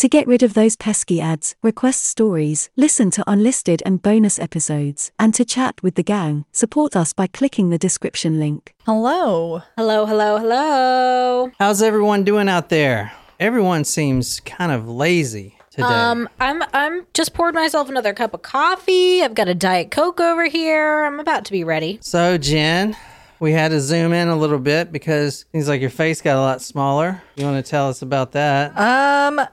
To get rid of those pesky ads, request stories, listen to unlisted and bonus episodes, and to chat with the gang, support us by clicking the description link. Hello. Hello, hello, hello. How's everyone doing out there? Everyone seems kind of lazy today. Um, I'm I'm just poured myself another cup of coffee. I've got a diet coke over here. I'm about to be ready. so, Jen, we had to zoom in a little bit because seems like your face got a lot smaller. You want to tell us about that? Um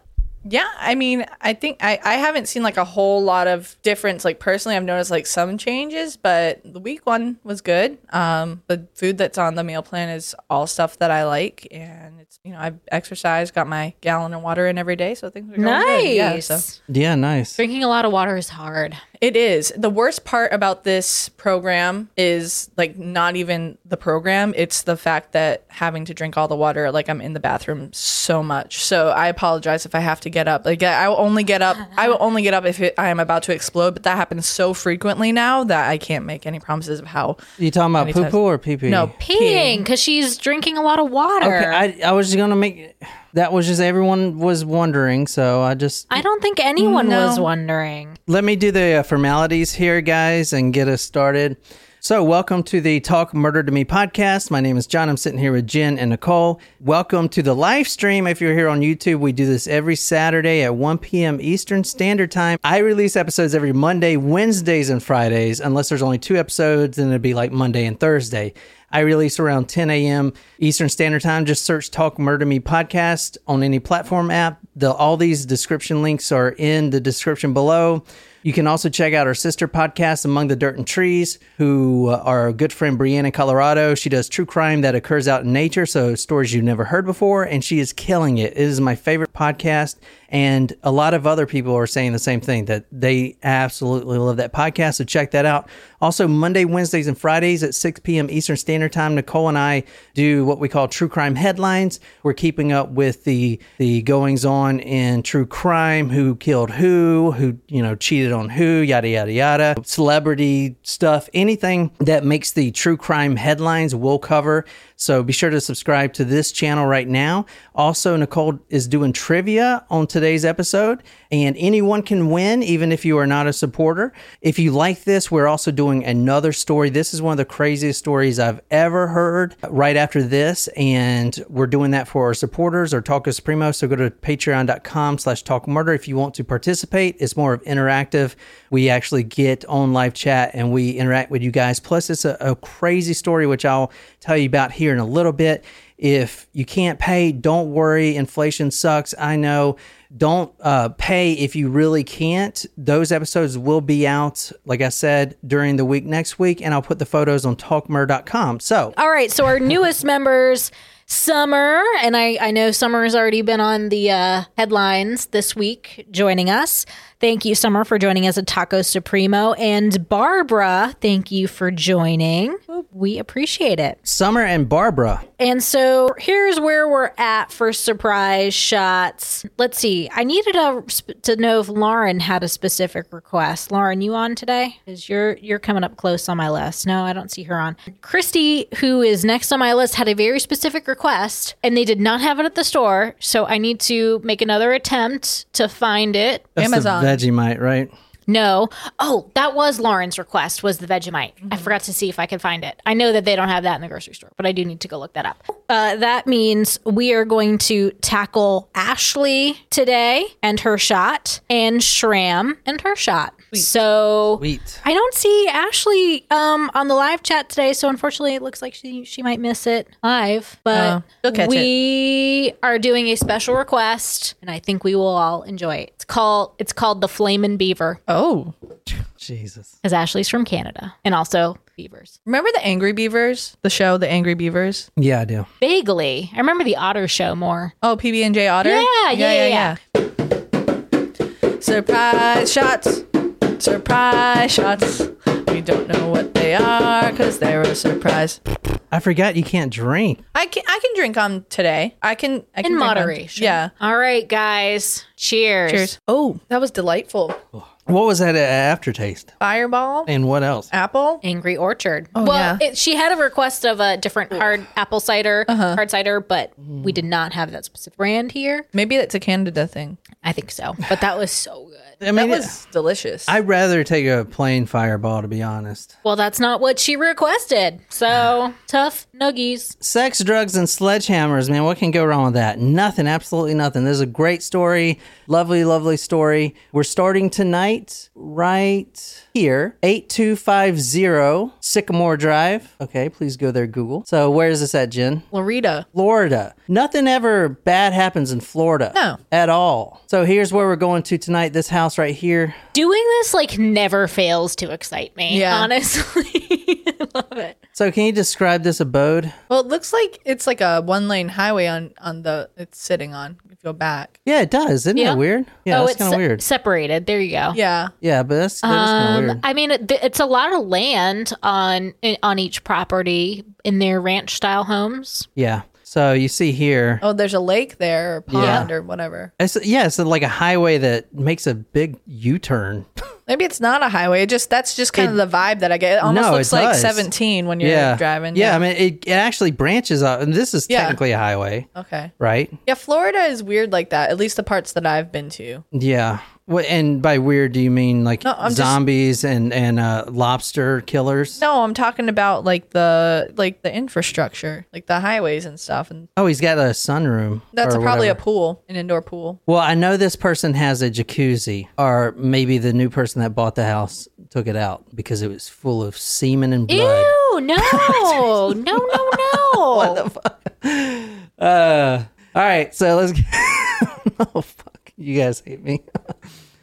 yeah, I mean, I think I, I haven't seen like a whole lot of difference. Like personally, I've noticed like some changes, but the week one was good. Um, the food that's on the meal plan is all stuff that I like, and it's you know I've exercised, got my gallon of water in every day, so things are going Nice. good. Yeah, so yeah, nice. Drinking a lot of water is hard. It is. The worst part about this program is like not even the program, it's the fact that having to drink all the water like I'm in the bathroom so much. So I apologize if I have to get up. Like I will only get up I will only get up if it, I am about to explode, but that happens so frequently now that I can't make any promises of how You talking about poo Anytime. poo or pee pee? No, Peeing because she's drinking a lot of water. Okay, I, I was gonna make that was just everyone was wondering, so I just I don't think anyone No. was wondering. let me do the uh, formalities here, guys, and get us started. So, welcome to the Talk Murder to Me podcast. My name is John. I'm sitting here with Jen and Nicole. Welcome to the live stream. If you're here on YouTube, we do this every Saturday at 1 p.m. Eastern Standard Time. I release episodes every Monday, Wednesdays, and Fridays, unless there's only two episodes, then it'd be like Monday and Thursday. I release around 10 a.m. Eastern Standard Time. Just search Talk Murder Me podcast on any platform app. The, all these description links are in the description below. You can also check out our sister podcast, Among the Dirt and Trees, who uh, our good friend Brianna Colorado. She does true crime that occurs out in nature, so stories you've never heard before, and she is killing it. It is my favorite podcast, and a lot of other people are saying the same thing that they absolutely love that podcast. So check that out. Also, Monday, Wednesdays, and Fridays at 6 p.m. Eastern Standard Time, Nicole and I do what we call true crime headlines. We're keeping up with the the goings on in true crime, who killed who, who you know cheated on who, yada yada yada, celebrity stuff, anything that makes the true crime headlines we'll cover. So be sure to subscribe to this channel right now. Also, Nicole is doing trivia on today's episode, and anyone can win, even if you are not a supporter. If you like this, we're also doing another story. This is one of the craziest stories I've ever heard right after this, and we're doing that for our supporters or Talk Supremo. So go to patreon.com slash talk murder if you want to participate. It's more of interactive. We actually get on live chat and we interact with you guys. Plus, it's a, a crazy story, which I'll tell you about here in a little bit. If you can't pay, don't worry. Inflation sucks. I know. Don't uh, pay if you really can't. Those episodes will be out, like I said, during the week next week, and I'll put the photos on talkmur.com. So, All right, so our newest members, Summer, and I, I know Summer has already been on the uh, headlines this week joining us. Thank you, Summer, for joining us at Taco Supremo. And Barbara, thank you for joining. We appreciate it. Summer and Barbara. And so here's where we're at for surprise shots. Let's see. I needed a, to know if Lauren had a specific request. Lauren, you on today? Because you're you're coming up close on my list. No, I don't see her on. Christy, who is next on my list, had a very specific request, and they did not have it at the store. So I need to make another attempt to find it. That's Amazon. the Vegemite, right? No. Oh, that was Lauren's request was the Vegemite. I forgot to see if I could find it. I know that they don't have that in the grocery store, but I do need to go look that up. Uh, that means we are going to tackle Ashley today and her shot and Shram and her shot. So Sweet. I don't see Ashley um, on the live chat today, so unfortunately, it looks like she she might miss it live. But Oh, you'll catch we are doing a special request, and I think we will all enjoy it. It's called it's called the Flamin' Beaver Oh. Jesus. because Ashley's from Canada and also beavers. Remember the Angry Beavers? The show, The Angry Beavers? Yeah, I do. Vaguely, I remember the Otter Show more. Oh, PB and J Otter. Yeah, yeah, yeah, yeah Surprise shots, surprise shots. We don't know what they are because they're a surprise. I forgot you can't drink. I can I can drink on today. I can I can In drink moderation. yeah. All right, guys. Cheers. Cheers. Oh, that was delightful. What was that aftertaste? Fireball, And what else? apple. Angry Orchard. Oh, well, yeah. it, she had a request of a different hard apple cider, Uh-huh. hard cider, but we did not have that specific brand here. Maybe that's a Canada thing. I think so, but that was so good. I mean, That was delicious. I'd rather take a plain fireball, to be honest. Well, that's not what she requested. So tough nuggies. Sex, drugs, and sledgehammers, man. What can go wrong with that? Nothing, absolutely nothing. This is a great story. Lovely, lovely story. We're starting tonight right here, 8250 Sycamore Drive. Okay, please go there, Google. So, where is this at, Jen? Loretta. Florida. Nothing ever bad happens in Florida. No. At all. So, here's where we're going to tonight. This house right here. Doing this like never fails to excite me. Yeah. honestly, I love it. So, can you describe this abode? Well, it looks like it's like a one lane highway on on the it's sitting on. If you go back. Yeah, it does. Isn't Yeah. that weird? Yeah, oh, that's it's kind of se- weird. separated. There you go. Yeah. Yeah, but that's, that is kind of Um, weird. I mean, it, it's a lot of land on on each property in their ranch style homes. Yeah. So you see here, Oh, there's a lake there or pond or whatever. it's yeah, it's like a highway that makes a big U-turn. Maybe it's not a highway. It just that's just kind of the vibe that I get. It almost No, looks it like does. 17 when you're yeah, driving. Yeah, I mean it, it actually branches out, and this is Yeah. technically a highway, okay. right? Yeah, Florida is weird like that. At least the parts that I've been to. Yeah. What and by weird do you mean like No, I'm just- zombies and and uh, lobster killers? No, I'm talking about like the like the infrastructure, like the highways and stuff, and Oh, he's got a sunroom. that's or probably whatever. a pool, an indoor pool. Well, I know this person has a jacuzzi, or maybe the new person that bought the house took it out because it was full of semen and blood. Ew! No! no! No! No! Uh, all right, so let's. Get... oh fuck, you guys hate me.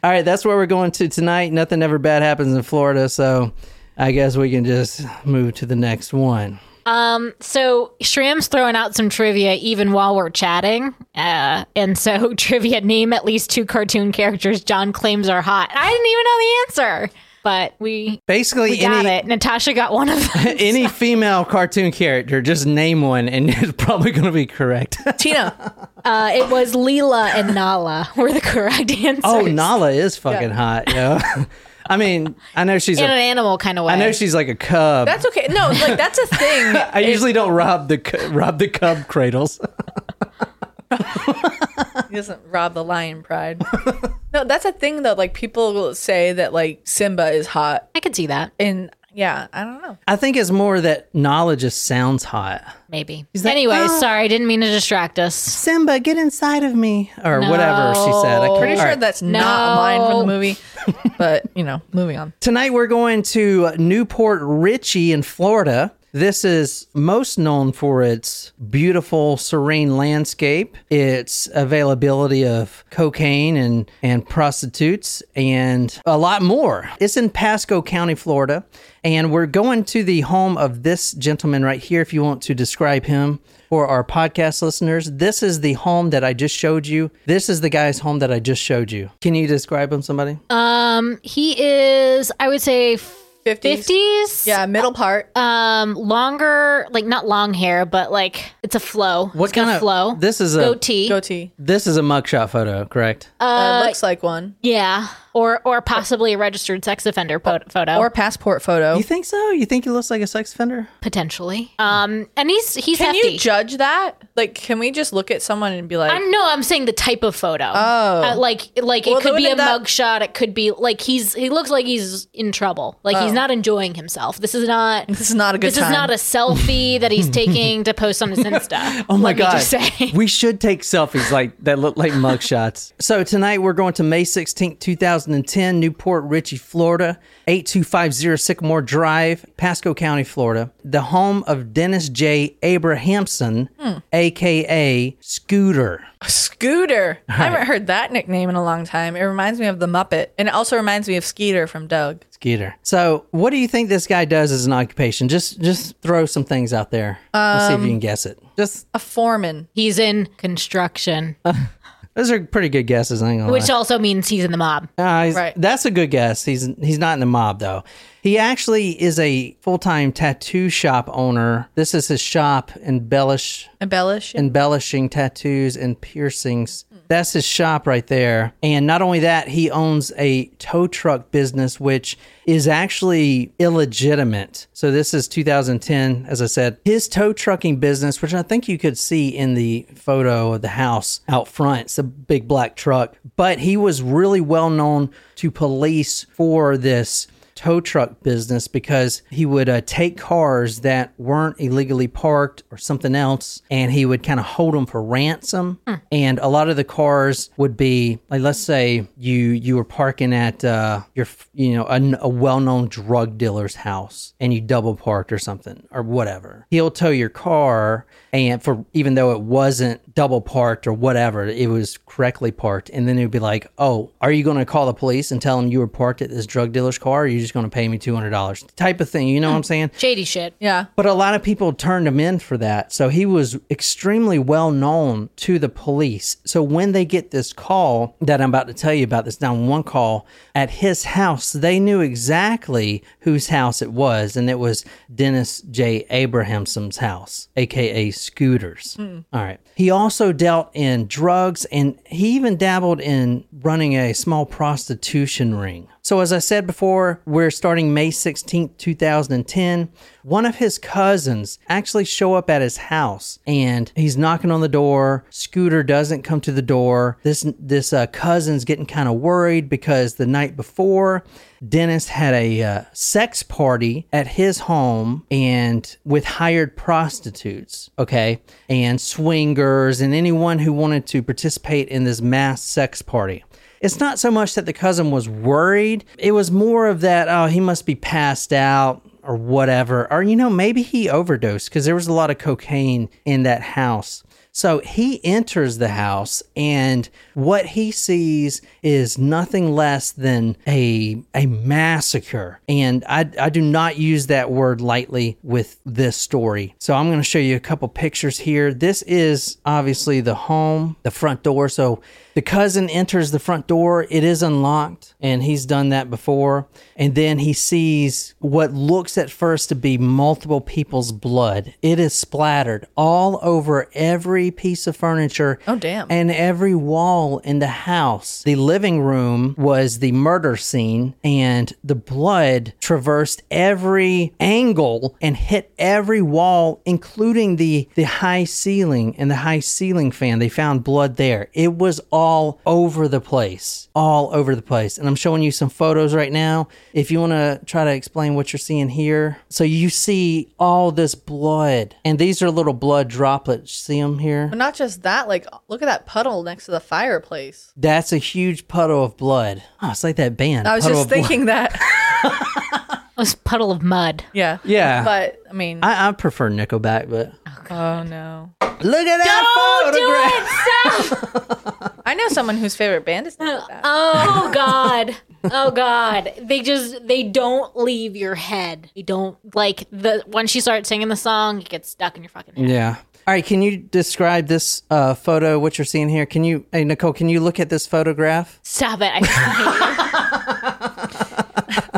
all right, that's where we're going to tonight. Nothing ever bad happens in Florida, so I guess we can just move to the next one. Um, so Shram's throwing out some trivia even while we're chatting. Uh, and so trivia name at least two cartoon characters John claims are hot. I didn't even know the answer, but we Basically, we got any it. Natasha got one of them. any female cartoon character, just name one, and it's probably going to be correct. Tina, Uh, it was Leela and Nala were the correct answers. oh, Nala is fucking hot, yeah. I mean, I know she's In an animal kind of way. I know she's like a cub. that's okay. No, like that's a thing. I usually don't rob the rob the cub cradles. He doesn't rob the lion pride. no, that's a thing though. Like people will say that like Simba is hot, I could see that. and yeah, I don't know. I think it's more that Nala just sounds hot. Maybe. like, anyway, "Oh." sorry, didn't mean to distract us. Simba, get inside of me, or whatever she said. I'm Pretty all sure right. that's not a line from No. the movie, but you know, moving on. Tonight we're going to New Port Richey in Florida. This is most known for its beautiful, serene landscape, its availability of cocaine and, and prostitutes, and a lot more. It's in Pasco County, Florida. And we're going to the home of this gentleman right here, if you want to describe him for our podcast listeners. This is the home that I just showed you. This is the guy's home that I just showed you. Can you describe him, somebody? Um, he is, I would say, 50s. fifties. Yeah, middle part. Um, longer, like not long hair, but like it's a flow. What It's got kind a of flow? This is a goatee. Goatee. This is a mugshot photo, correct? Uh, looks like one. yeah, or or possibly a registered sex offender po- photo, Or passport photo. you think so? You think he looks like a sex offender? potentially. Um, and he's he's Can hefty. you judge that? Like, can we just look at someone and be like, I'm no, I'm saying the type of photo. Oh. Uh, like like Well, it could be a that- mugshot. It could be like he's he looks like he's in trouble. Like he's not enjoying himself. This is not. Oh. this is not a good This time? is not a selfie that he's taking to post on his Insta. Oh my god! just say. we should take selfies like that look like mugshots. so tonight we're going to May sixteenth, two thousand and ten, New Port Richey, Florida, eight two five zero Sycamore Drive, Pasco County, Florida, the home of Dennis J. Abrahamson, Hmm. aka Scooter. Scooter. I haven't heard that nickname in a long time. It reminds me of the Muppet, and it also reminds me of Skeeter from Doug. Skeeter. So, what do you think this guy does as an occupation? Just, just throw some things out there. Let's see if you can guess it. Just A foreman. He's in construction, those are pretty good guesses. I ain't gonna which lie. also means he's in the mob. Uh, he's- Right. That's a good guess. He's he's not in the mob though. He actually is a full time tattoo shop owner. This is his shop, embellish Embellish. embellishing tattoos and piercings That's his shop right there. And not only that, he owns a tow truck business, which is actually illegitimate. So this is 2010, as I said. His tow trucking business, which I think you could see in the photo of the house out front, it's a big black truck. But he was really well known to police for this tow truck business because he would uh, take cars that weren't illegally parked or something else and he would kind of hold them for ransom. And a lot of the cars would be like let's say you you were parking at uh, your you know a, a well-known drug dealer's house and you double parked or something or whatever. He'll tow your car and for even though it wasn't double parked or whatever it was correctly parked and then it would be like oh are you going to call the police and tell them you were parked at this drug dealer's car or are you just going to pay me $200 type of thing you know what i'm saying Shady shit. Yeah. but a lot of people turned him in for that. So he was extremely well known to the police. So when they get this call that I'm about to tell you about, this 911 call at his house, they knew exactly whose house it was. And it was Dennis J. Abrahamson's house, aka Scooters. Hmm. All right. He also dealt in drugs and he even dabbled in running a small prostitution ring. So, as I said before, we're starting May 16th, 2010. One of his cousins actually show up at his house and he's knocking on the door. Scooter doesn't come to the door. This this uh, cousin's getting kind of worried because the night before, Dennis had a uh, sex party at his home and with hired prostitutes, okay, and swingers and anyone who wanted to participate in this mass sex party. It's not so much that the cousin was worried, it was more of that, oh, he must be passed out or whatever. Or, you know, maybe he overdosed because there was a lot of cocaine in that house. So he enters the house, and what he sees is nothing less than a a massacre. And I, I do not use that word lightly with this story. So I'm going to show you a couple pictures here. This is obviously the home, the front door. So the cousin enters the front door. It is unlocked, and he's done that before. And then he sees what looks at first to be multiple people's blood. It is splattered all over every piece of furniture. Oh, damn. And every wall in the house. The living room was the murder scene, and the blood traversed every angle and hit every wall, including the, the high ceiling and the high ceiling fan. They found blood there. It was all over the place. All over the place. And I'm showing you some photos right now. If you want to try to explain what you're seeing here. So you see all this blood, and these are little blood droplets. See them here? But not just that, like look at that puddle next to the fireplace. That's a huge puddle of blood. Oh, it's like that band. I was just of Blood. thinking that. This puddle of mud. yeah. Yeah. But I mean, I, I prefer Nickelback, but oh no. look at that photograph. I know someone whose favorite band is Nickelback. Oh God. Oh God. They just they don't leave your head. They don't like the once you start singing the song, it gets stuck in your fucking head. Yeah. All right. Can you describe this uh, photo? What you're seeing here? Can you, hey Nicole? Can you look at this photograph? Stop it. I hate you.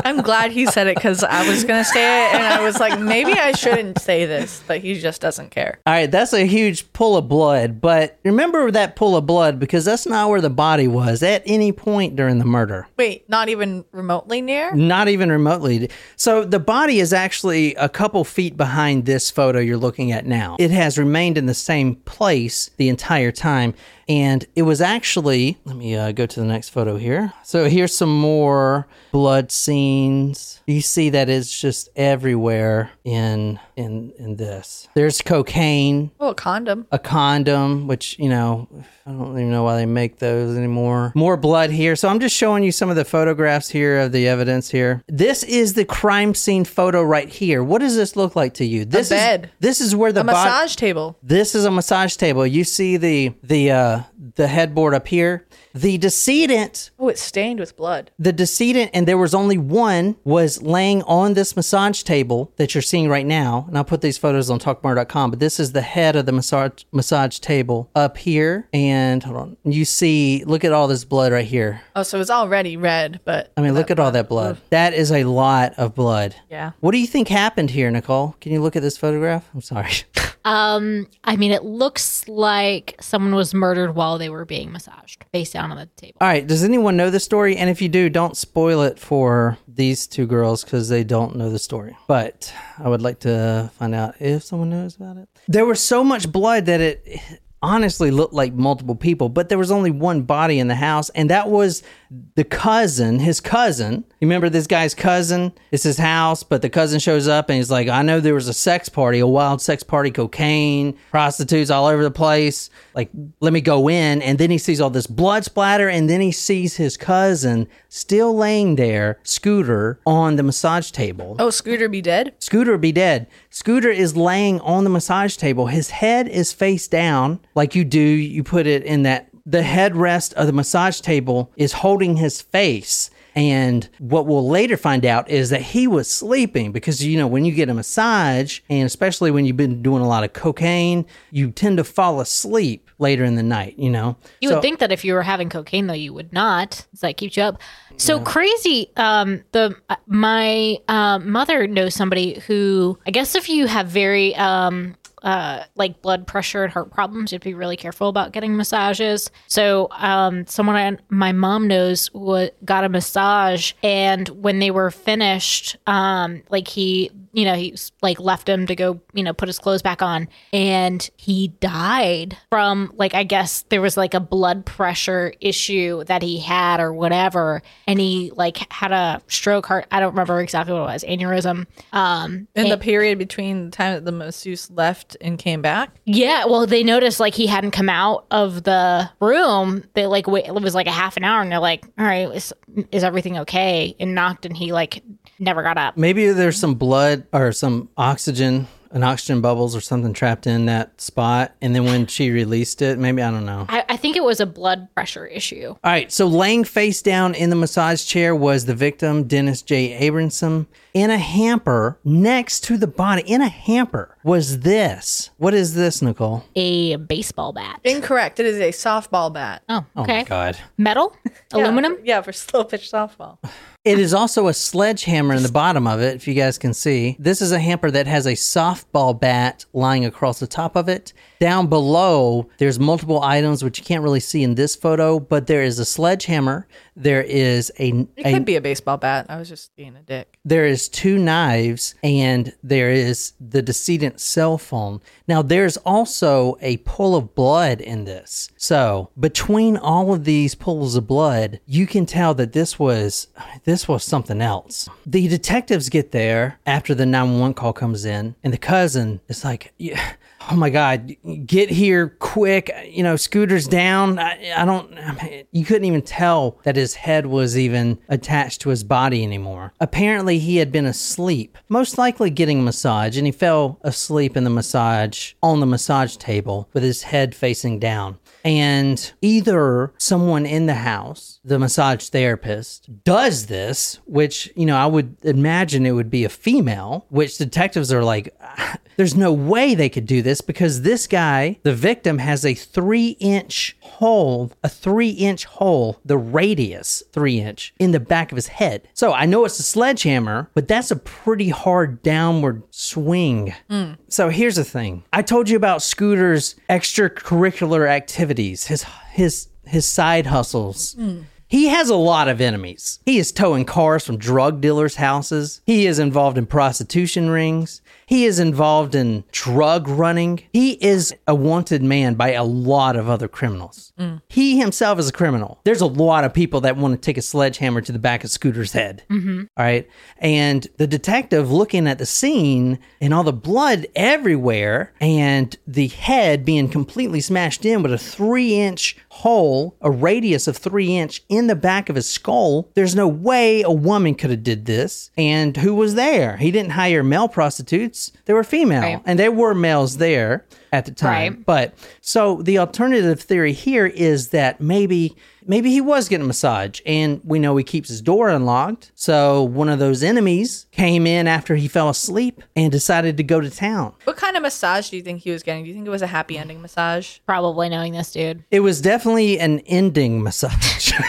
I'm glad he said it because I was gonna say it and I was like, maybe I shouldn't say this, but he just doesn't care. All right, that's a huge pool of blood, but remember that pool of blood because that's not where the body was at any point during the murder. Wait, not even remotely near? Not even remotely. So the body is actually a couple feet behind this photo you're looking at now. It has remained in the same place the entire time. And it was actually, let me uh, go to the next photo here. So here's some more blood scenes. You see that it's just everywhere in in in this. There's cocaine, Oh, a condom. a condom, which, you know, I don't even know why they make those anymore. More blood here. So I'm just showing you some of the photographs here of the evidence here. This is the crime scene photo right here. What does this look like to you? This bed. is this is where the A bod- massage table. this is a massage table. You see the the uh the headboard up here. The decedent Oh, it's stained with blood. the decedent, and there was only one, was laying on this massage table that you're seeing right now. And I'll put these photos on talkmurder.com, but this is the head of the massage massage table up here. And hold on. You see, look at all this blood right here. Oh, so it's already red, but I mean, look at all that blood. That is a lot of blood. Yeah. What do you think happened here, Nicole? Can you look at this photograph? I'm sorry. Um, I mean, it looks like someone was murdered while they were being massaged, face down on the table. All right. Does anyone know the story? And if you do, don't spoil it for these two girls because they don't know the story. But I would like to find out if someone knows about it. There was so much blood that it honestly looked like multiple people, but there was only one body in the house, and that was the cousin, his cousin. You remember this guy's cousin? It's his house, but the cousin shows up and he's like, I know there was a sex party, a wild sex party, cocaine, prostitutes all over the place. Like, let me go in. And then he sees all this blood splatter, and then he sees his cousin still laying there, Scooter, on the massage table. Oh, Scooter be dead? Scooter be dead. Scooter is laying on the massage table. His head is face down, like you do. You put it in that. The headrest of the massage table is holding his face. And what we'll later find out is that he was sleeping because, you know, when you get a massage, and especially when you've been doing a lot of cocaine, you tend to fall asleep later in the night, you know? You So- would think that if you were having cocaine, though, you would not. It's like keeps you up. So crazy. Um, the uh, my uh, mother knows somebody who I guess if you have very um uh like blood pressure and heart problems, you'd be really careful about getting massages. So um, someone I, my mom knows what got a massage, and when they were finished, um, like he you know he s- like left him to go you know put his clothes back on, and he died from like I guess there was like a blood pressure issue that he had or whatever, and he like had a stroke heart. I don't remember exactly what it was, aneurysm. Um, In the period between the time that the masseuse left and came back? yeah, well, they noticed like he hadn't come out of the room. They like wait, it was like a half an hour, and they're like, "All right, is, is everything okay?" And knocked, and he like never got up. Maybe there's some blood or some oxygen, an oxygen bubbles or something trapped in that spot. And then when she released it, maybe, I don't know. I, I think it was a blood pressure issue. All right. So laying face down in the massage chair was the victim, Dennis J. Abramson. In a hamper next to the body, in a hamper, was this. What is this, Nicole? A baseball bat. Incorrect. It is a softball bat. Oh, Oh okay. my God. Metal, Yeah, aluminum. for- Yeah, for slow pitch softball. It is also a sledgehammer in the bottom of it, if you guys can see. This is a hamper that has a softball bat lying across the top of it. Down below, there's multiple items which you can't really see in this photo, but there is a sledgehammer. There is a, It a could be a baseball bat. I was just being a dick. there is two knives and there is the decedent's cell phone. Now there's also a pool of blood in this. So between all of these pools of blood, you can tell that this was this was something else. The detectives get there after the 911 call comes in and the cousin is like, yeah, oh my god get here quick you know scooter's down. I, I don't I mean, you couldn't even tell that his head was even attached to his body anymore. Apparently he had been asleep most likely getting a massage and he fell asleep in the massage on the massage table with his head facing down. And either someone in the house, the massage therapist, does this, which, you know, I would imagine it would be a female, which detectives are like, there's no way they could do this because this guy, the victim, has a three inch hole, a three inch hole, the radius three inch in the back of his head. So I know it's a sledgehammer, but that's a pretty hard downward swing. Hmm. So here's the thing. I told you about Scooter's extracurricular activities, his his his side hustles. Hmm. He has a lot of enemies. He is towing cars from drug dealers' houses. He is involved in prostitution rings. He is involved in drug running. He is a wanted man by a lot of other criminals. Mm. He himself is a criminal. There's a lot of people that want to take a sledgehammer to the back of Scooter's head. Mm-hmm. All right. And the detective looking at the scene and all the blood everywhere and the head being completely smashed in with a three inch hole, a radius of three inch in the back of his skull. There's no way a woman could have did this. And who was there? He didn't hire male prostitutes. They were female Right. and there were males there at the time. Right. But so the alternative theory here is that maybe maybe he was getting a massage and we know he keeps his door unlocked. So one of those enemies came in after he fell asleep and decided to go to town. What kind of massage do you think he was getting? Do you think it was a happy ending massage? Probably knowing this dude. It was definitely an ending massage.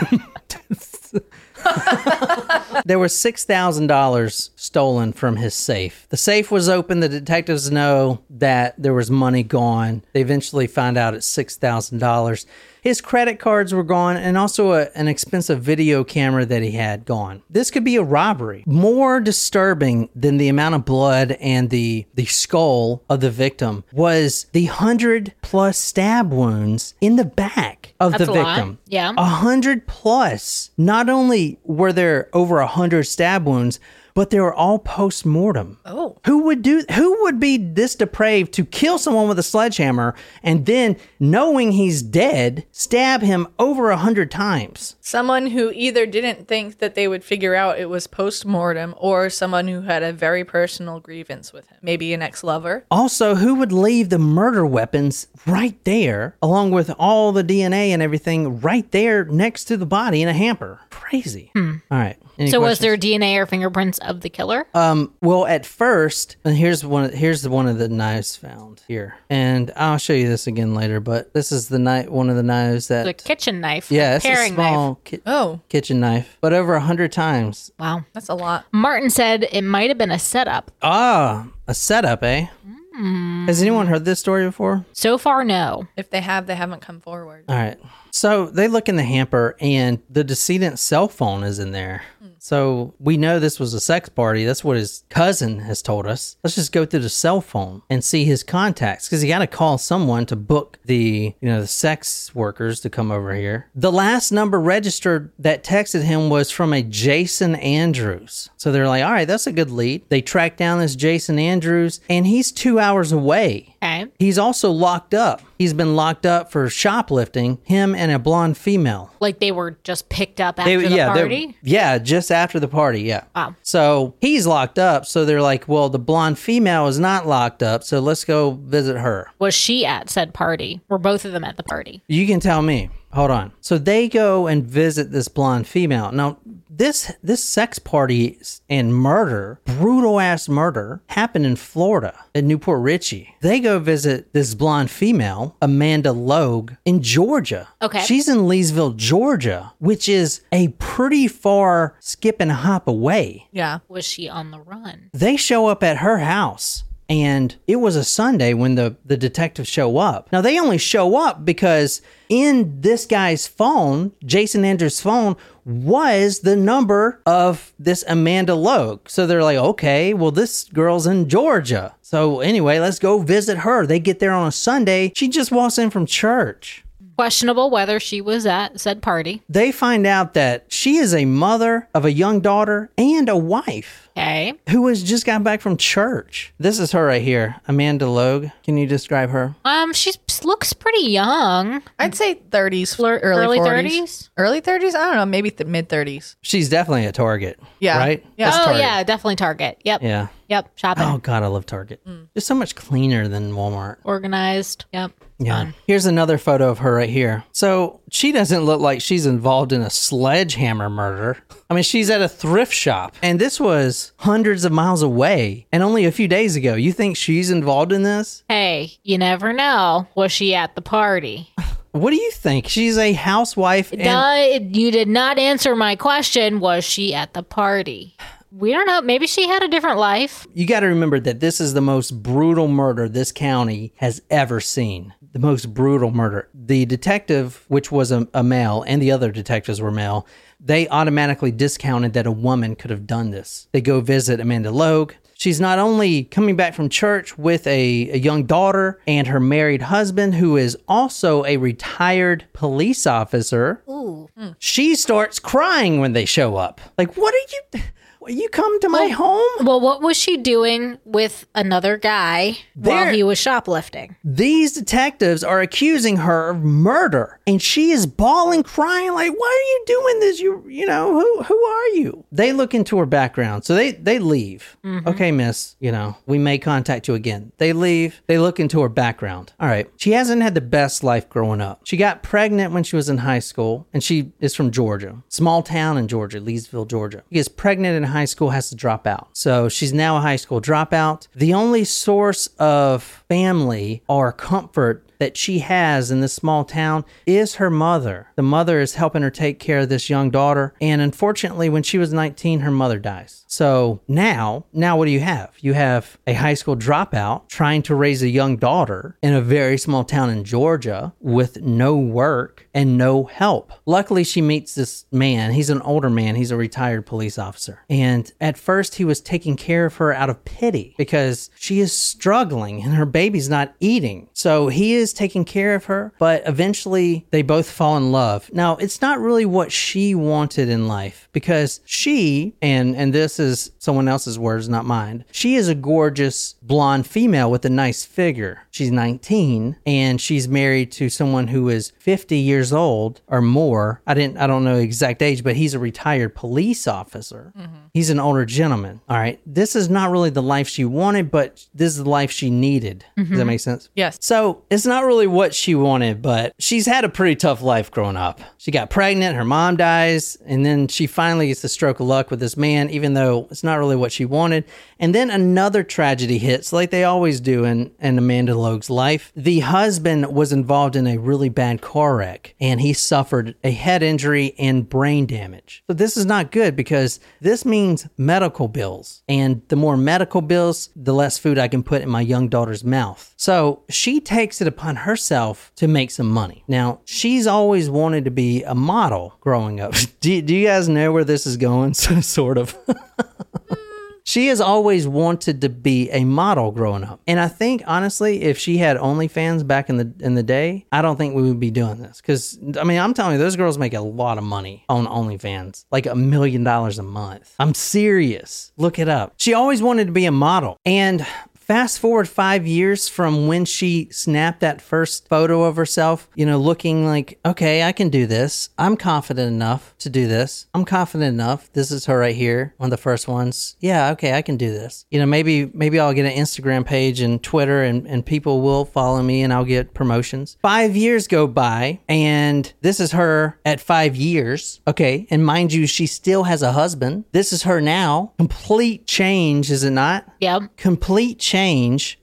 there was $6,000 stolen from his safe. The safe was open. The detectives know that there was money gone. They eventually find out it's $6,000. His credit cards were gone and also a, an expensive video camera that he had gone. This could be a robbery. More disturbing than the amount of blood and the, the skull of the victim was the 100 plus stab wounds in the back of That's the a lot. victim. Yeah. A hundred plus. Not only were there over a hundred stab wounds, but they were all post mortem. Oh. Who would do who would be this depraved to kill someone with a sledgehammer and then knowing he's dead, stab him over a hundred times? Someone who either didn't think that they would figure out it was post mortem or someone who had a very personal grievance with him. Maybe an ex lover. Also, who would leave the murder weapons right there, along with all the DNA and everything right there next to the body in a hamper? Crazy. Hmm. All right. Any So, was there DNA or fingerprints of the killer? Um, well, at first, and here's one. Here's one of the knives found here, and I'll show you this again later. But this is the knife, one of the knives that. the kitchen knife. yeah, it's a small knife. ki- Oh, kitchen knife, but over a hundred times. Wow. that's a lot. Martin said it might have been a setup. Ah, a setup, eh? Has anyone heard this story before? So far, no. If they have, they haven't come forward. All right. So they look in the hamper, and the decedent's cell phone is in there. So we know this was a sex party. That's what his cousin has told us. Let's just go through the cell phone and see his contacts because he got to call someone to book the you know the sex workers to come over here. The last number registered that texted him was from a Jason Andrews. So they're like, all right, that's a good lead. They track down this Jason Andrews, and he's two hours away. Okay. He's also locked up. He's been locked up for shoplifting, him and a blonde female. Like they were just picked up after the yeah, they- party? yeah, just after the party, yeah. Wow. So he's locked up. So they're like, well, the blonde female is not locked up. So let's go visit her. Was she at said party? Were both of them at the party? You can tell me. Hold on. So they go and visit this blonde female. Now, this this sex party and murder, brutal ass murder, happened in Florida in New Port Richey. They go visit this blonde female, Amanda Logue, in Georgia. Okay. She's in Leesville, Georgia, which is a pretty far skip and hop away Yeah. Was she on the run? they show up at her house and it was a sunday when the, the detectives show up. Now they only show up because in this guy's phone jason andrews phone was the number of this amanda logue. So they're like okay well this girl's in georgia. So anyway let's go visit her. They get there on a sunday. She just walks in from church. Questionable whether she was at said party. they find out that she is a mother of a young daughter and a wife Okay. who has just got back from church. This is her right here, Amanda Logue. Can you describe her? Um, she looks pretty young. I'd say 30s, Flir- early, early 40s. 30s? Early 30s? I don't know, maybe the mid 30s. She's definitely a Target. Yeah. Right? Yeah. That's oh Target. yeah, definitely Target. Yep. Yeah. Yep. Shopping. Oh God, I love Target. It's so much cleaner than Walmart. Organized. Yep. Yeah. Fun. Here's another photo of her right here. So she doesn't look like she's involved in a sledgehammer murder. I mean, she's at a thrift shop, and this was hundreds of miles away, and only a few days ago. You think she's involved in this? Hey, you never know. Was she at the party? What do you think? She's a housewife. And- Duh, you did not answer my question. Was she at the party? We don't know. Maybe she had a different life. you got to remember that this is the most brutal murder this county has ever seen. The most brutal murder. The detective, which was a, a male, and the other detectives were male, they automatically discounted that a woman could have done this. They go visit Amanda Logue. She's not only coming back from church with a, a young daughter and her married husband, who is also a retired police officer. Ooh, hmm. She starts crying when they show up. Like, what are you? You come to my home? Well, what was she doing with another guy while he was shoplifting? These detectives are accusing her of murder, and she is bawling, crying, like, "Why are you doing this? You, you know, who, who are you?" They look into her background, so they they leave. Mm-hmm. Okay, Miss, you know, we may contact you again. They leave. They look into her background. All right, she hasn't had the best life growing up. She got pregnant when she was in high school, and she is from Georgia, small town in Georgia, Leesville, Georgia. She gets pregnant in high high school has to drop out. So she's now a high school dropout. The only source of family or comfort that she has in this small town is her mother. The mother is helping her take care of this young daughter. And unfortunately, when she was 19, her mother dies. So now, now what do you have? You have a high school dropout trying to raise a young daughter in a very small town in Georgia with no work and no help. Luckily, she meets this man. He's an older man. He's a retired police officer. And at first, he was taking care of her out of pity because she is struggling and her baby's not eating. So he is taking care of her, but eventually they both fall in love. Now, it's not really what she wanted in life because she, and, and this is someone else's words, not mine, she is a gorgeous blonde female with a nice figure. She's 19 and she's married to someone who is 50 years old or more. I didn't, I don't know exact age, but he's a retired police officer. Mm-hmm. He's an older gentleman. All right. This is not really the life she wanted, but this is the life she needed. Does that mm-hmm. make sense? Yes. So it's not really what she wanted, but she's had a pretty tough life growing up. She got pregnant, her mom dies, and then she finally gets the stroke of luck with this man, even though it's not really what she wanted. And then another tragedy hits, like they always do in, in Amanda Logue's life. The husband was involved in a really bad car wreck, and he suffered a head injury and brain damage. So this is not good because this means medical bills. And the more medical bills, the less food I can put in my young daughter's mouth. So she takes it upon herself to make some money. Now, she's always wanted to be a model growing up. Do, do you guys know where this is going? sort of. She has always wanted to be a model growing up. And I think honestly, if she had OnlyFans back in the in the day, I don't think we would be doing this. Cause I mean, I'm telling you, those girls make a lot of money on OnlyFans. Like a million dollars a month. I'm serious. Look it up. She always wanted to be a model. And Fast forward five years from when she snapped that first photo of herself, you know, looking like, okay, I can do this. I'm confident enough to do this. I'm confident enough. This is her right here, one of the first ones. Yeah, okay, I can do this. You know, maybe maybe I'll get an Instagram page and Twitter and, and people will follow me and I'll get promotions. Five years go by and this is her at five years. Okay, and mind you, she still has a husband. This is her now. Complete change, is it not? Yep. complete change.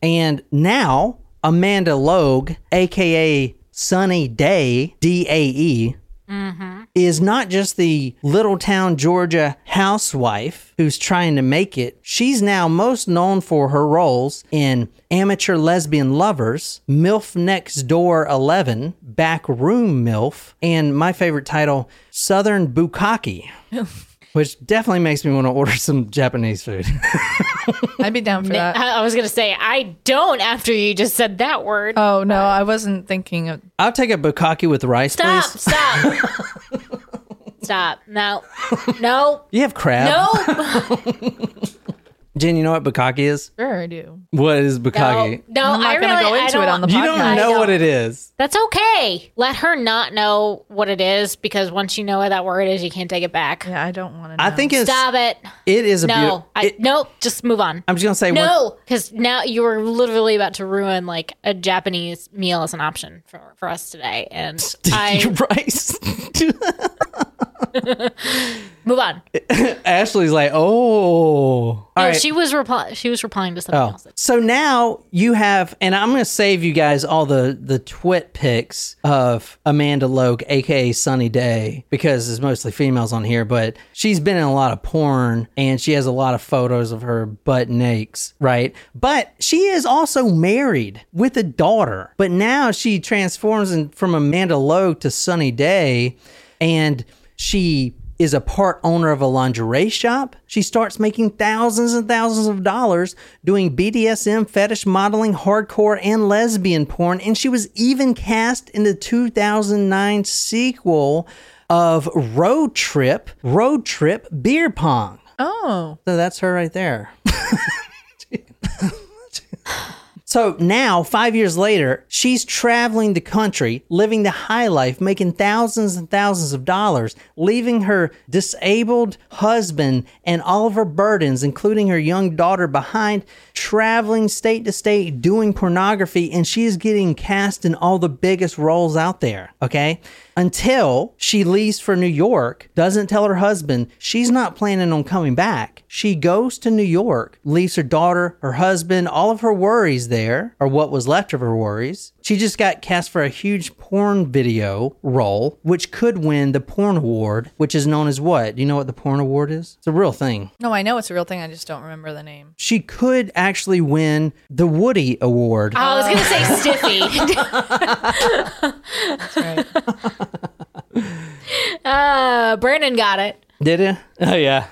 And now Amanda Logue, aka Sunny Day, D A E, mm-hmm. is not just the little town Georgia housewife who's trying to make it. She's now most known for her roles in Amateur Lesbian Lovers, MILF Next Door 11, Backroom MILF, and my favorite title, Southern Bukkake. Which definitely makes me want to order some Japanese food. I'd be down for that. I I was gonna say I don't after you just said that word. Oh no, I wasn't thinking of. I'll take a bukkake with rice, stop! please. Stop! stop! No! No! You have crab. No! Jen, you know what bukkake is? Sure, I do. What is No! bukkake? No! I'm not I gonna really, go into it on the podcast. You podcast. don't know don't. what it is. That's okay. Let her not know what it is because once you know what that word is, you can't take it back. Yeah, I don't want to. I think it's Stop it! it is a No, beautiful. I, nope. Just move on. I'm just gonna say one, No, because now you were literally about to ruin like a Japanese meal as an option for, for us today, and I rice. move on. Ashley's like, oh. All no, right. she was reply. She was replying to something Oh, else. so now you have, and I'm going to save you guys all the the twit pics of Amanda Logue, aka Sunny Day, because it's mostly females on here. But she's been in a lot of porn, and she has a lot of photos of her butt nakes, right? But she is also married with a daughter. But now she transforms in, from Amanda Logue to Sunny Day, and she is a part owner of a lingerie shop. She starts making thousands and thousands of dollars doing BDSM, fetish modeling, hardcore, and lesbian porn. And she was even cast in the 2009 sequel of Road Trip, Road Trip Beer Pong. Oh, So that's her right there. so now, five years later, she's traveling the country, living the high life, making thousands and thousands of dollars, leaving her disabled husband and all of her burdens, including her young daughter, behind, traveling state to state, doing pornography, and she's getting cast in all the biggest roles out there. Okay until she leaves for New York, doesn't tell her husband she's not planning on coming back. She goes to New York, leaves her daughter, her husband, all of her worries there, or what was left of her worries. She just got cast for a huge porn video role, which could win the Porn Award, which is known as what? Do you know what the Porn Award is? It's a real thing. No, I know it's a real thing. I just don't remember the name. She could actually win the Woody Award. Oh, I was gonna say Stiffy. That's right. uh, Brandon got it. Did it? Oh, yeah.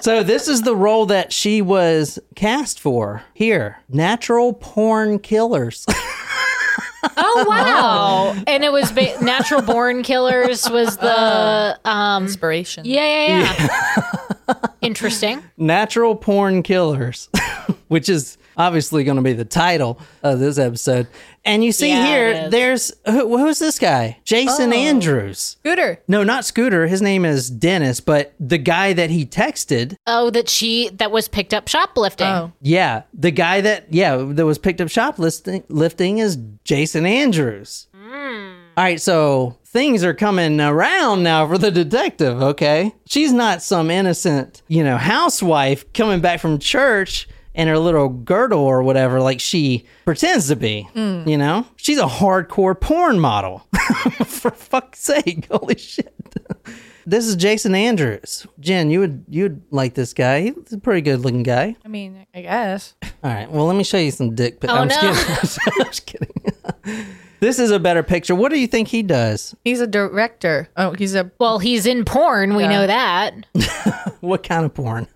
So, this is the role that she was cast for here Natural Porn Killers. Oh wow! and it was ba- Natural Born Killers was the um Inspiration. yeah yeah yeah. Interesting. Natural Porn Killers, which is obviously going to be the title of this episode. And you see Yeah, it here, is. there's who, who's this guy? Jason oh. Andrews. Scooter. No, not Scooter. His name is Dennis, but the guy that he texted, Oh, that she that was picked up shoplifting. Oh. yeah, the guy that, yeah, that was picked up shoplifting lifting is Jason Andrews. Hmm. All right, so things are coming around now for the detective, okay? She's not some innocent, you know, housewife coming back from church in her little girdle or whatever like she pretends to be, mm. you know? She's a hardcore porn model. for fuck's sake, holy shit. This is Jason Andrews. Jen, you would you'd like this guy. He's a pretty good looking guy. I mean, I guess. All right. Well, let me show you some dick pics. Oh, I'm no. just kidding. I'm just kidding. this is a better picture. What do you think he does? He's a director. Oh, he's a. Well, he's in porn. We Yeah. know that. What kind of porn?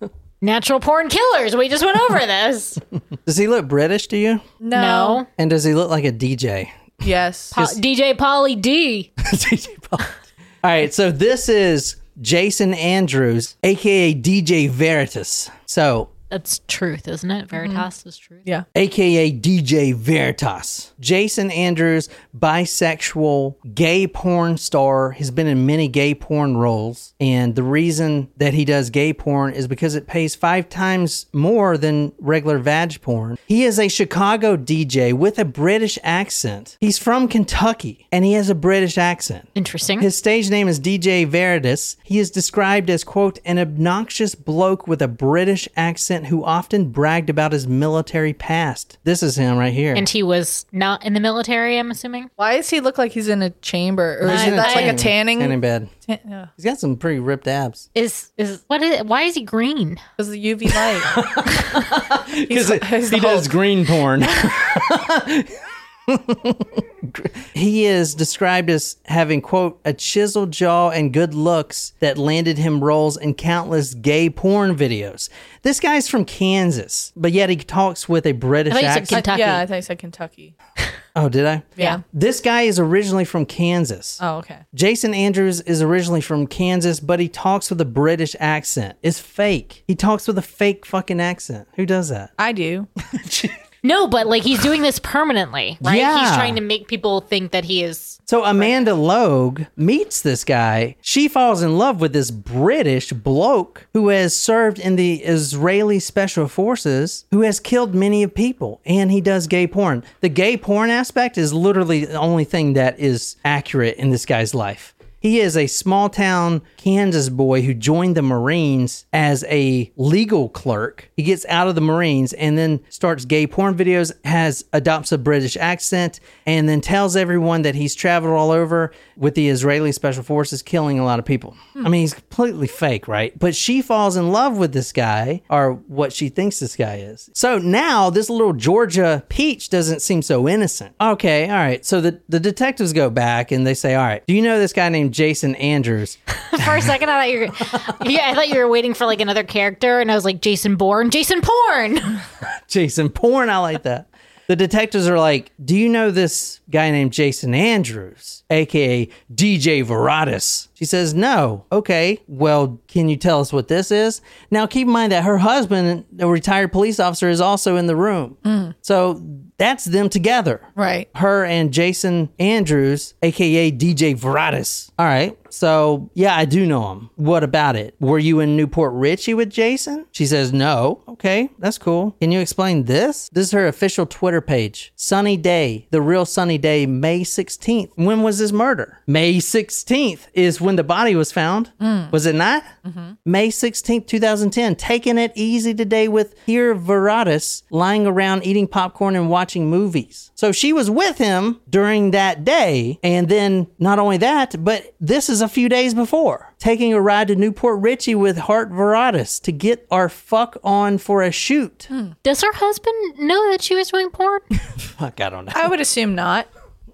Natural porn killers. We just went over this. does he look British to you? No. No. And does he look like a DJ? Yes. Po- DJ Polly D. DJ Paul. All right. So this is Jason Andrews, aka DJ Veritas. So That's truth, isn't it? Mm-hmm. Veritas is truth. yeah. aka DJ Veritas. Jason Andrews, bisexual gay porn star, has been in many gay porn roles. And the reason that he does gay porn is because it pays five times more than regular vag porn. He is a Chicago DJ with a British accent. He's from Kentucky and he has a British accent. Interesting. His stage name is DJ Veritas. He is described as, quote, an obnoxious bloke with a British accent who often bragged about his military past. This is him right here. and he was not in the military, I'm assuming. Why does he look like he's in a chamber? Or is I- it that's like a tanning? Tanning bed. tan- yeah. He's got some pretty ripped abs. Is is what is why is he green? Because the UV light. Because he's he does Hulk. green porn. he is described as having, quote, a chiseled jaw and good looks that landed him roles in countless gay porn videos. This guy's from Kansas, but yet he talks with a British I thought you said accent. Kentucky. Yeah, I thought you said Kentucky. Oh, did I? Yeah. This guy is originally from Kansas. Oh, okay. Jason Andrews is originally from Kansas, but he talks with a British accent. It's fake. He talks with a fake fucking accent. Who does that? I do. No, but like he's doing this permanently, right? Yeah. He's trying to make people think that he is So Amanda Logue meets this guy. She falls in love with this British bloke who has served in the Israeli special forces, who has killed many of people, and he does gay porn. The gay porn aspect is literally the only thing that is accurate in this guy's life. He is a small town Kansas boy who joined the Marines as a legal clerk. He gets out of the Marines and then starts gay porn videos, has adopts a British accent, and then tells everyone that he's traveled all over with the Israeli special forces, killing a lot of people. I mean, he's completely fake, right? But she falls in love with this guy, or what she thinks this guy is. So now this little Georgia peach doesn't seem so innocent. Okay, all right. So the, the detectives go back and they say, all right, do you know this guy named Jason Andrews? For a second, I thought you were, yeah, I thought you were waiting for like another character, and I was like, Jason Bourne, Jason Porn. Jason porn. I like that. The detectives are like, Do you know this guy named Jason Andrews, aka DJ Veritas? She says, No. Okay. Well, can you tell us what this is? Now, keep in mind that her husband, a retired police officer, is also in the room. Mm. So that's them together. Right. Her and Jason Andrews, aka DJ Veritas. All right. So, yeah, I do know him. What about it? Were you in New Port Richey with Jason? She says, No. Okay, that's cool. Can you explain this? This is her official Twitter page. Sunny Day, the real Sunny Day, May 16th. When was this murder? May 16th is when the body was found. Mm. Was it not? Mm-hmm. May 16th, 2010. Taking it easy today with here Veritas lying around eating popcorn and watching movies. So she was with him during that day. And then not only that, but this is a few days before. Taking a ride to New Port Richey with Hart Veritas to get our fuck on for a shoot. Hmm. Does her husband know that she was doing porn? Fuck, I don't know. I would assume not.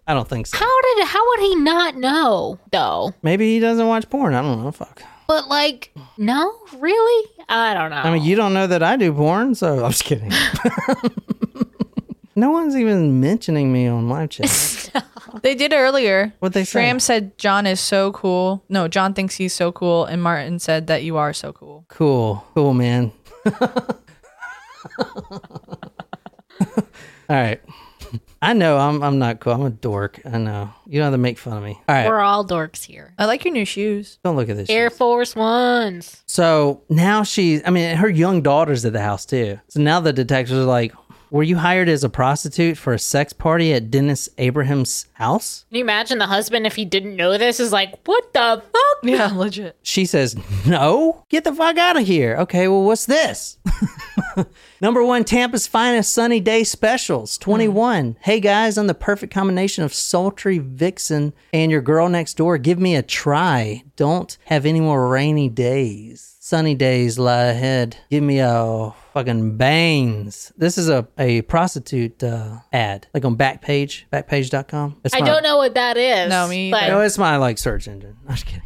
I don't think so. How did how would he not know though? Maybe he doesn't watch porn. I don't know. Fuck. But like, no, really? I don't know. I mean, you don't know that I do porn, so I'm just kidding. no one's even mentioning me on live chat. They did earlier. What'd they say? Tram said John is so cool. No, John thinks he's so cool, and Martin said that you are so cool. Cool, cool, man. All right. I know I'm I'm not cool. I'm a dork. I know. You don't have to make fun of me. All right. We're all dorks here. I like your new shoes. Don't look at this. Air shit. Force Ones. So now she's, I mean, her young daughter's at the house too. So now the detectives are like, were you hired as a prostitute for a sex party at Dennis Abraham's house? Can you imagine the husband if he didn't know this is like, what the fuck? Yeah, legit. She says, No, get the fuck out of here. Okay, well, what's this? Number one, Tampa's finest sunny day specials hmm. 21. Hey guys, I'm the perfect combination of sultry vixen and your girl next door. Give me a try. Don't have any more rainy days. Sunny days lie ahead. Give me a fucking bangs. This is a, a prostitute uh, ad, like on Backpage, backpage.com. It's I my- don't know what that is. No, me but no, it's my like search engine. I'm just kidding.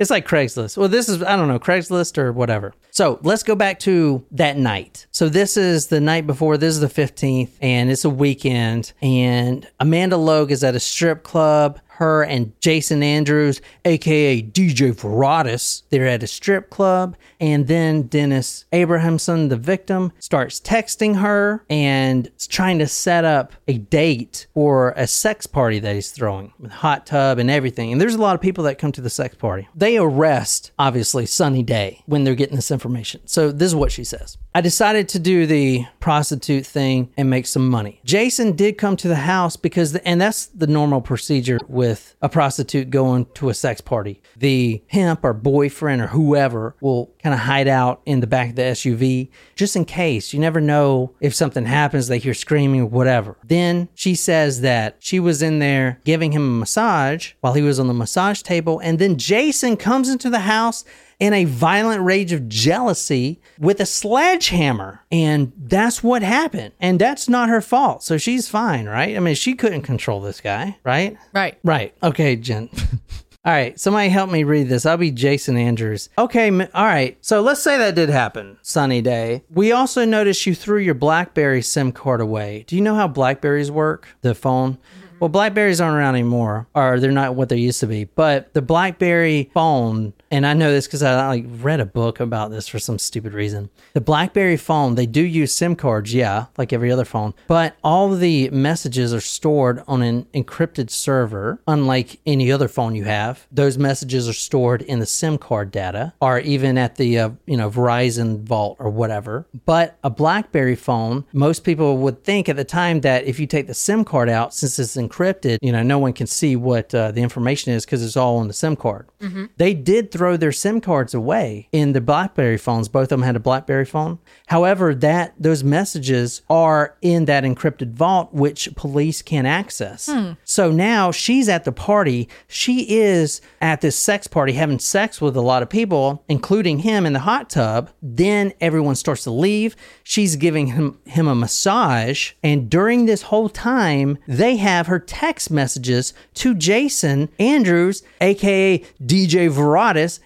It's like Craigslist. Well, this is I don't know Craigslist or whatever. So let's go back to that night. So this is the night before. This is the fifteenth, and it's a weekend. And Amanda Logue is at a strip club. Her and Jason Andrews, aka DJ Veritas, they're at a strip club. And then Dennis Abrahamson, the victim, starts texting her and trying to set up a date for a sex party that he's throwing with hot tub and everything. And there's a lot of people that come to the sex party. They arrest, obviously, Sunny Day when they're getting this information. So this is what she says. I decided to do the prostitute thing and make some money. Jason did come to the house because, the, and that's the normal procedure with a prostitute going to a sex party. The pimp or boyfriend or whoever will kind of hide out in the back of the SUV just in case. You never know if something happens, they hear screaming or whatever. Then she says that she was in there giving him a massage while he was on the massage table. And then Jason comes into the house in a violent rage of jealousy with a sledgehammer. And that's what happened. And that's not her fault. So she's fine, right? I mean, she couldn't control this guy, right? Right. Right. Okay, Jen. all right. Somebody help me read this. I'll be Jason Andrews. Okay. All right. So let's say that did happen. Sunny day. We also noticed you threw your Blackberry SIM card away. Do you know how Blackberries work? The phone? Mm-hmm. Well, Blackberries aren't around anymore, or they're not what they used to be. But the BlackBerry phone, and I know this because I like read a book about this for some stupid reason. The BlackBerry phone, they do use SIM cards, yeah, like every other phone, but all the messages are stored on an encrypted server, unlike any other phone you have. Those messages are stored in the SIM card data, or even at the uh, you know Verizon vault or whatever. But a BlackBerry phone, most people would think at the time that if you take the SIM card out, since it's encrypted, you know, no one can see what uh, the information is because it's all on the SIM card. They did throw their SIM cards away in the BlackBerry phones. Both of them had a BlackBerry phone. However, that those messages are in that encrypted vault, which police can access. Hmm. So now she's at the party. She is at this sex party having sex with a lot of people, including him in the hot tub. Then everyone starts to leave. She's giving him, him a massage. And during this whole time, they have her text messages to Jason Andrews, aka DJ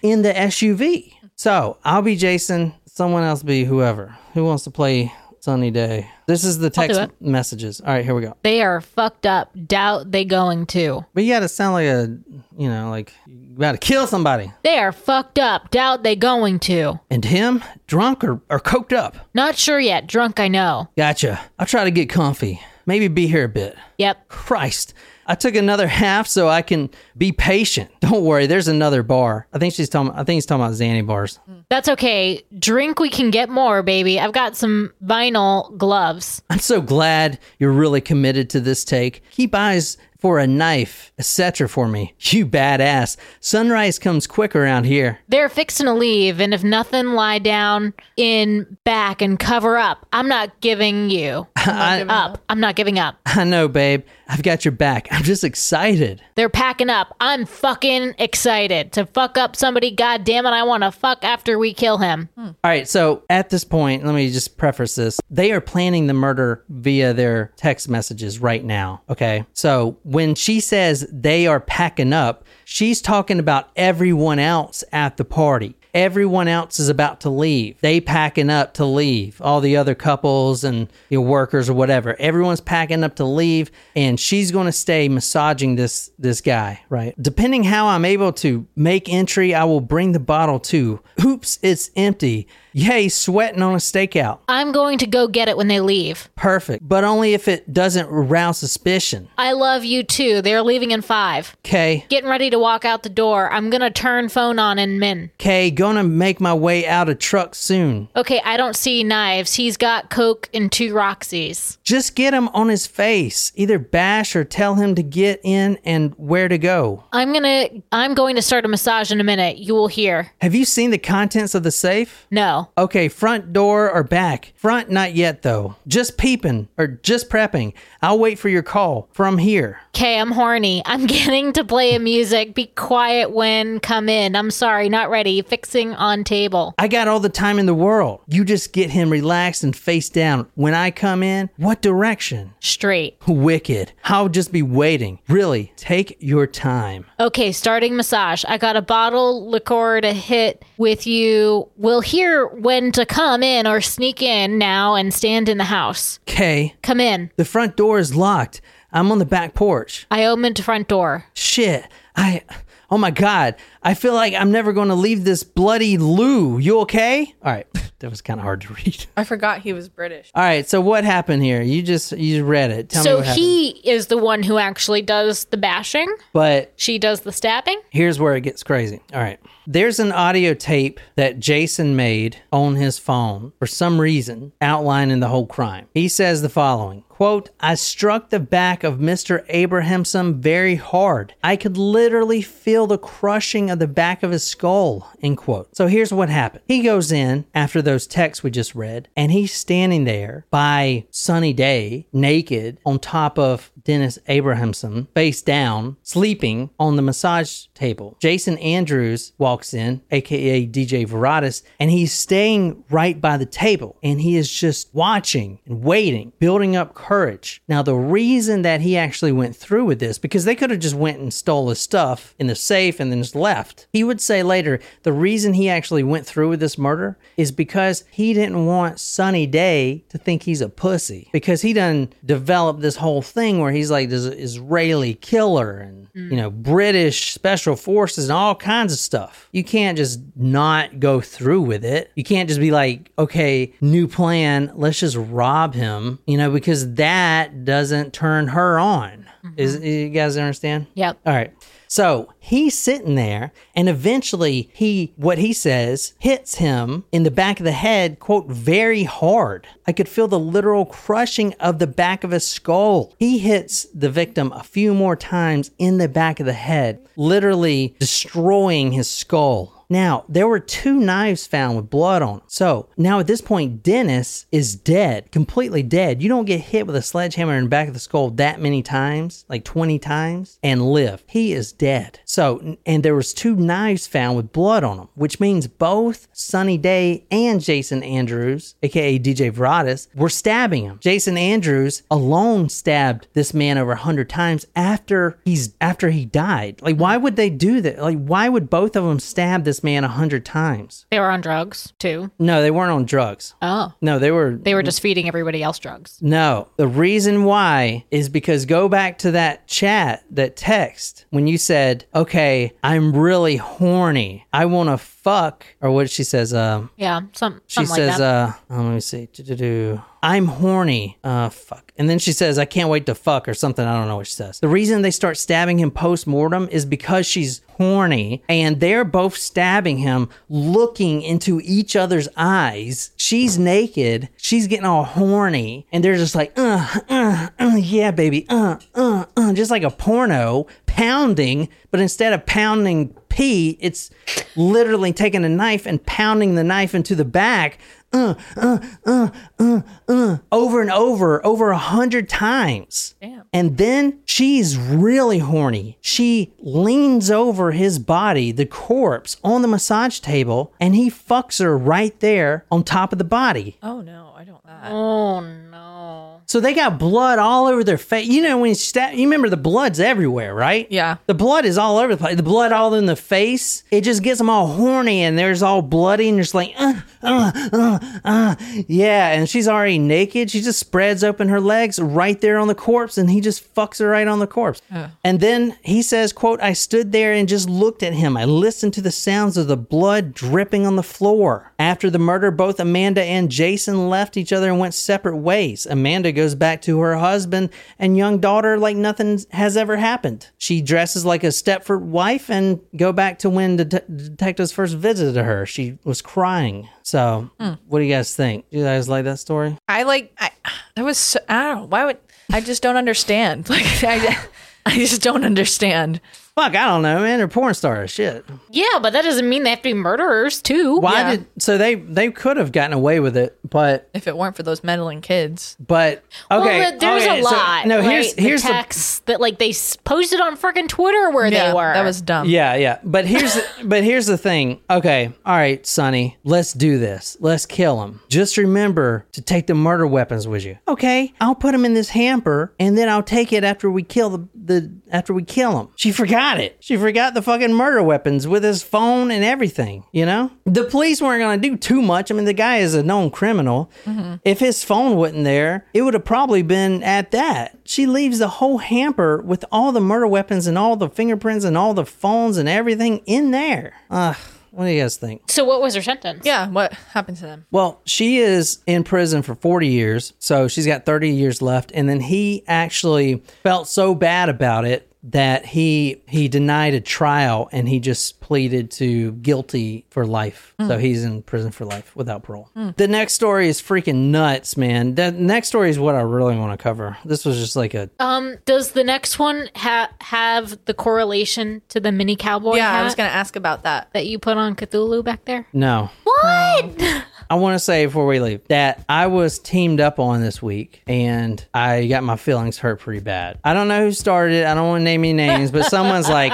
In the SUV. So I'll be Jason, someone else be whoever. Who wants to play Sunny Day? This is the text messages. All right, here we go. They are fucked up. Doubt they going to. But you got to sound like a, you know, like about to kill somebody. They are fucked up. Doubt they going to. And him, drunk or, or coked up? Not sure yet. Drunk, I know. Gotcha. I'll try to get comfy. Maybe be here a bit. Yep. Christ. I took another half so I can be patient. Don't worry, there's another bar. I think she's talking I think he's talking about Zanny bars. That's okay. Drink, we can get more, baby. I've got some vinyl gloves. I'm so glad you're really committed to this take. Keep eyes for a knife, etc. for me. You badass. Sunrise comes quick around here. They're fixing to leave, and if nothing, lie down in back and cover up. I'm not giving you I, up. I'm not giving up. I know, babe. I've got your back. I'm just excited. They're packing up. I'm fucking excited to fuck up somebody. God damn it, I want to fuck after we kill him. Hmm. All right, so at this point, let me just preface this. They are planning the murder via their text messages right now. Okay. So when she says they are packing up, she's talking about everyone else at the party. Everyone else is about to leave. They packing up to leave. All the other couples and you know, workers or whatever. Everyone's packing up to leave, and she's going to stay massaging this this guy. Right. Depending how I'm able to make entry, I will bring the bottle to. Oops, it's empty. Yay, sweating on a stakeout. I'm going to go get it when they leave. Perfect, but only if it doesn't arouse suspicion. I love you too. They're leaving in five. Okay. Getting ready to walk out the door. I'm gonna turn phone on in min. Okay, gonna make my way out of truck soon. Okay, I don't see knives. He's got Coke and two Roxy's. Just get him on his face. Either bash or tell him to get in and where to go. I'm gonna I'm going to start a massage in a minute. You will hear. Have you seen the contents of the safe? No. Okay, front door or back? Front, not yet though. Just peeping or just prepping. I'll wait for your call from here. Okay, I'm horny. I'm getting to play a music. Be quiet when come in. I'm sorry, not ready. Fixing on table. I got all the time in the world. You just get him relaxed and face down. When I come in, what direction? Straight. Wicked. I'll just be waiting. Really, take your time. Okay, starting massage. I got a bottle liqueur to hit with you. We'll hear when to come in or sneak in now and stand in the house. Okay, Come in. the front door is locked. I'm on the back porch. I opened the front door. Shit. I. Oh my god. I feel like I'm never going to leave this bloody loo. You okay? All right. That was kind of hard to read. I forgot he was British. All right. So what happened here? You just you read it. Tell me so what happened. he is the one who actually does the bashing. But She does the stabbing. Here's where it gets crazy. All right. There's an audio tape that Jason made on his phone for some reason outlining the whole crime. He says the following quote, I struck the back of Mr. Abrahamson very hard. I could literally feel the crushing of the back of his skull, end quote. So here's what happened. He goes in after those texts we just read, and he's standing there by sunny day, naked, on top of Dennis Abrahamson, face down, sleeping on the massage table. Jason Andrews walks in, aka DJ Veritas, and he's staying right by the table and he is just watching and waiting, building up courage. Now, the reason that he actually went through with this, because they could have just went and stole his stuff in the safe and then just left. He would say later, the reason he actually went through with this murder is because he didn't want Sunny Day to think he's a pussy. Because he done developed this whole thing where he's like this Israeli killer and you know British special forces and all kinds of stuff. You can't just not go through with it. You can't just be like, okay, new plan, let's just rob him, you know, because that doesn't turn her on. Is mm-hmm. you guys understand? Yep. All right. So he's sitting there, and eventually he, what he says, hits him in the back of the head, quote, very hard. I could feel the literal crushing of the back of his skull. He hits the victim a few more times in the back of the head, literally destroying his skull. Now, there were two knives found with blood on them. So now at this point, Dennis is dead, completely dead. You don't get hit with a sledgehammer in the back of the skull that many times, like 20 times, and live. He is dead. So, and there was two knives found with blood on them, which means both Sunny Day and Jason Andrews, aka DJ Veritas, were stabbing him. Jason Andrews alone stabbed this man over 100 times after he's after he died. Like why would they do that? Like why would both of them stab this this man a hundred times. They were on drugs too. No, they weren't on drugs. Oh. No, they were They were just feeding everybody else drugs. No, the reason why is because go back to that chat, that text, when you said, okay, I'm really horny. I want to fuck, or what she says, um, Yeah, some she something says, like that. uh, oh, let me see. Do-do-do. I'm horny. Uh, fuck. And then she says, I can't wait to fuck or something. I don't know what she says. The reason they start stabbing him post mortem is because she's horny and they're both stabbing him, looking into each other's eyes. She's naked. She's getting all horny. And they're just like, uh, uh, uh, yeah, baby. Uh, uh, uh, just like a porno pounding. But instead of pounding pee, it's literally taking a knife and pounding the knife into the back uh, uh, uh, uh, uh, over and over, over a hundred times. Damn. And then she's really horny. She leans over his body, the corpse, on the massage table, and he fucks her right there on top of the body. Oh no, I don't. That. oh no. So they got blood all over their face. You know, when you stab, you remember the blood's everywhere, right? Yeah. The blood is all over the place. The blood all in the face. It just gets them all horny and there's all bloody and you're just like, uh, uh, uh, uh. Yeah. And she's already naked. She just spreads open her legs right there on the corpse and he just fucks her right on the corpse. And then he says, quote, I stood there and just looked at him. I listened to the sounds of the blood dripping on the floor. After the murder, both Amanda and Jason left each other and went separate ways. Amanda goes back to her husband and young daughter like nothing has ever happened. She dresses like a Stepford wife and go back to when the det- detectives first visited her. She was crying. So, hmm. what do you guys think? Do you guys like that story? I like. I. That was. So, I don't know. Why would I just don't understand? Like I. I just don't understand. Fuck, I don't know, man. They're porn stars. Shit. Yeah, but that doesn't mean they have to be murderers too. Why Yeah. did so they they could have gotten away with it, but If it weren't for those meddling kids. but okay. well, there's okay, a so- lot. no, right? here's here's the the texts that like they s- posted on freaking Twitter where Yeah, they were. that was dumb. Yeah, yeah. But here's the, but here's the thing. Okay, all right, Sonny, let's do this. Let's kill him. Just remember to take the murder weapons with you. Okay, I'll put them in this hamper, and then I'll take it after we kill the the after we kill him. She forgot it. She forgot the fucking murder weapons with his phone and everything. You know, the police weren't gonna do too much. I mean, the guy is a known criminal. Mm-hmm. If his phone wasn't there, it would have probably been at that. She leaves the whole hamper with all the murder weapons and all the fingerprints and all the phones and everything in there. Ugh. What do you guys think? so what was her sentence? Yeah. What happened to them? Well, she is in prison for 40 years, so she's got 30 years left. And then he actually felt so bad about it that he he denied a trial and he just pleaded to guilty for life. So he's in prison for life without parole. The next story is freaking nuts, man. The next story is what I really want to cover. This was just like a Um, does the next one ha- have the correlation to the mini cowboy yeah, hat I was gonna ask about that. that you put on Cthulhu back there? no. What? I want to say before we leave that I was teamed up on this week and I got my feelings hurt pretty bad. I don't know who started it. I don't want to name any names, but someone's like,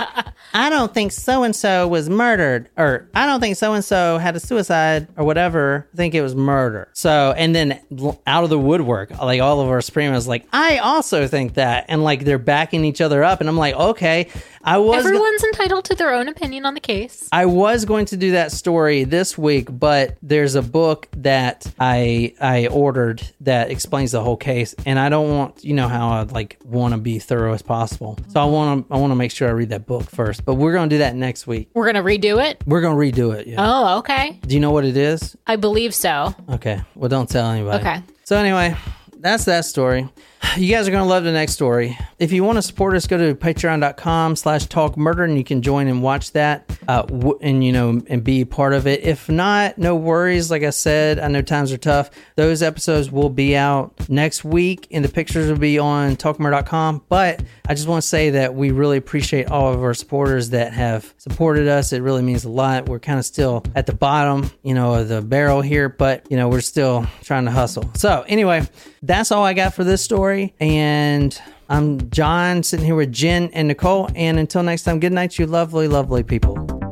I don't think so and so was murdered, or I don't think so and so had a suicide, or whatever. I think it was murder. So, and then out of the woodwork, like all of our Supremos, like, I also think that. And like they're backing each other up. And I'm like, okay, I was. go- Everyone's entitled to their own opinion on the case. I was going to do that story this week, but there's a book that I I ordered that explains the whole case, and I don't want you know how I like want to be thorough as possible. So I want to I want to make sure I read that book first. But we're gonna do that next week. We're gonna redo it. We're gonna redo it. Yeah. Oh, okay. Do you know what it is? I believe so. Okay. Well, don't tell anybody. Okay. So anyway, that's that story. You guys are going to love the next story. If you want to support us, go to patreon.com slash talk murder and you can join and watch that uh, and, you know, and be part of it. If not, no worries. Like I said, I know times are tough. Those episodes will be out next week and the pictures will be on talkmurder.com. But I just want to say that we really appreciate all of our supporters that have supported us. It really means a lot. We're kind of still at the bottom, you know, of the barrel here, but, you know, we're still trying to hustle. So anyway, that's all I got for this story. And I'm John sitting here with Jen and Nicole. And until next time, good night, you lovely, lovely people.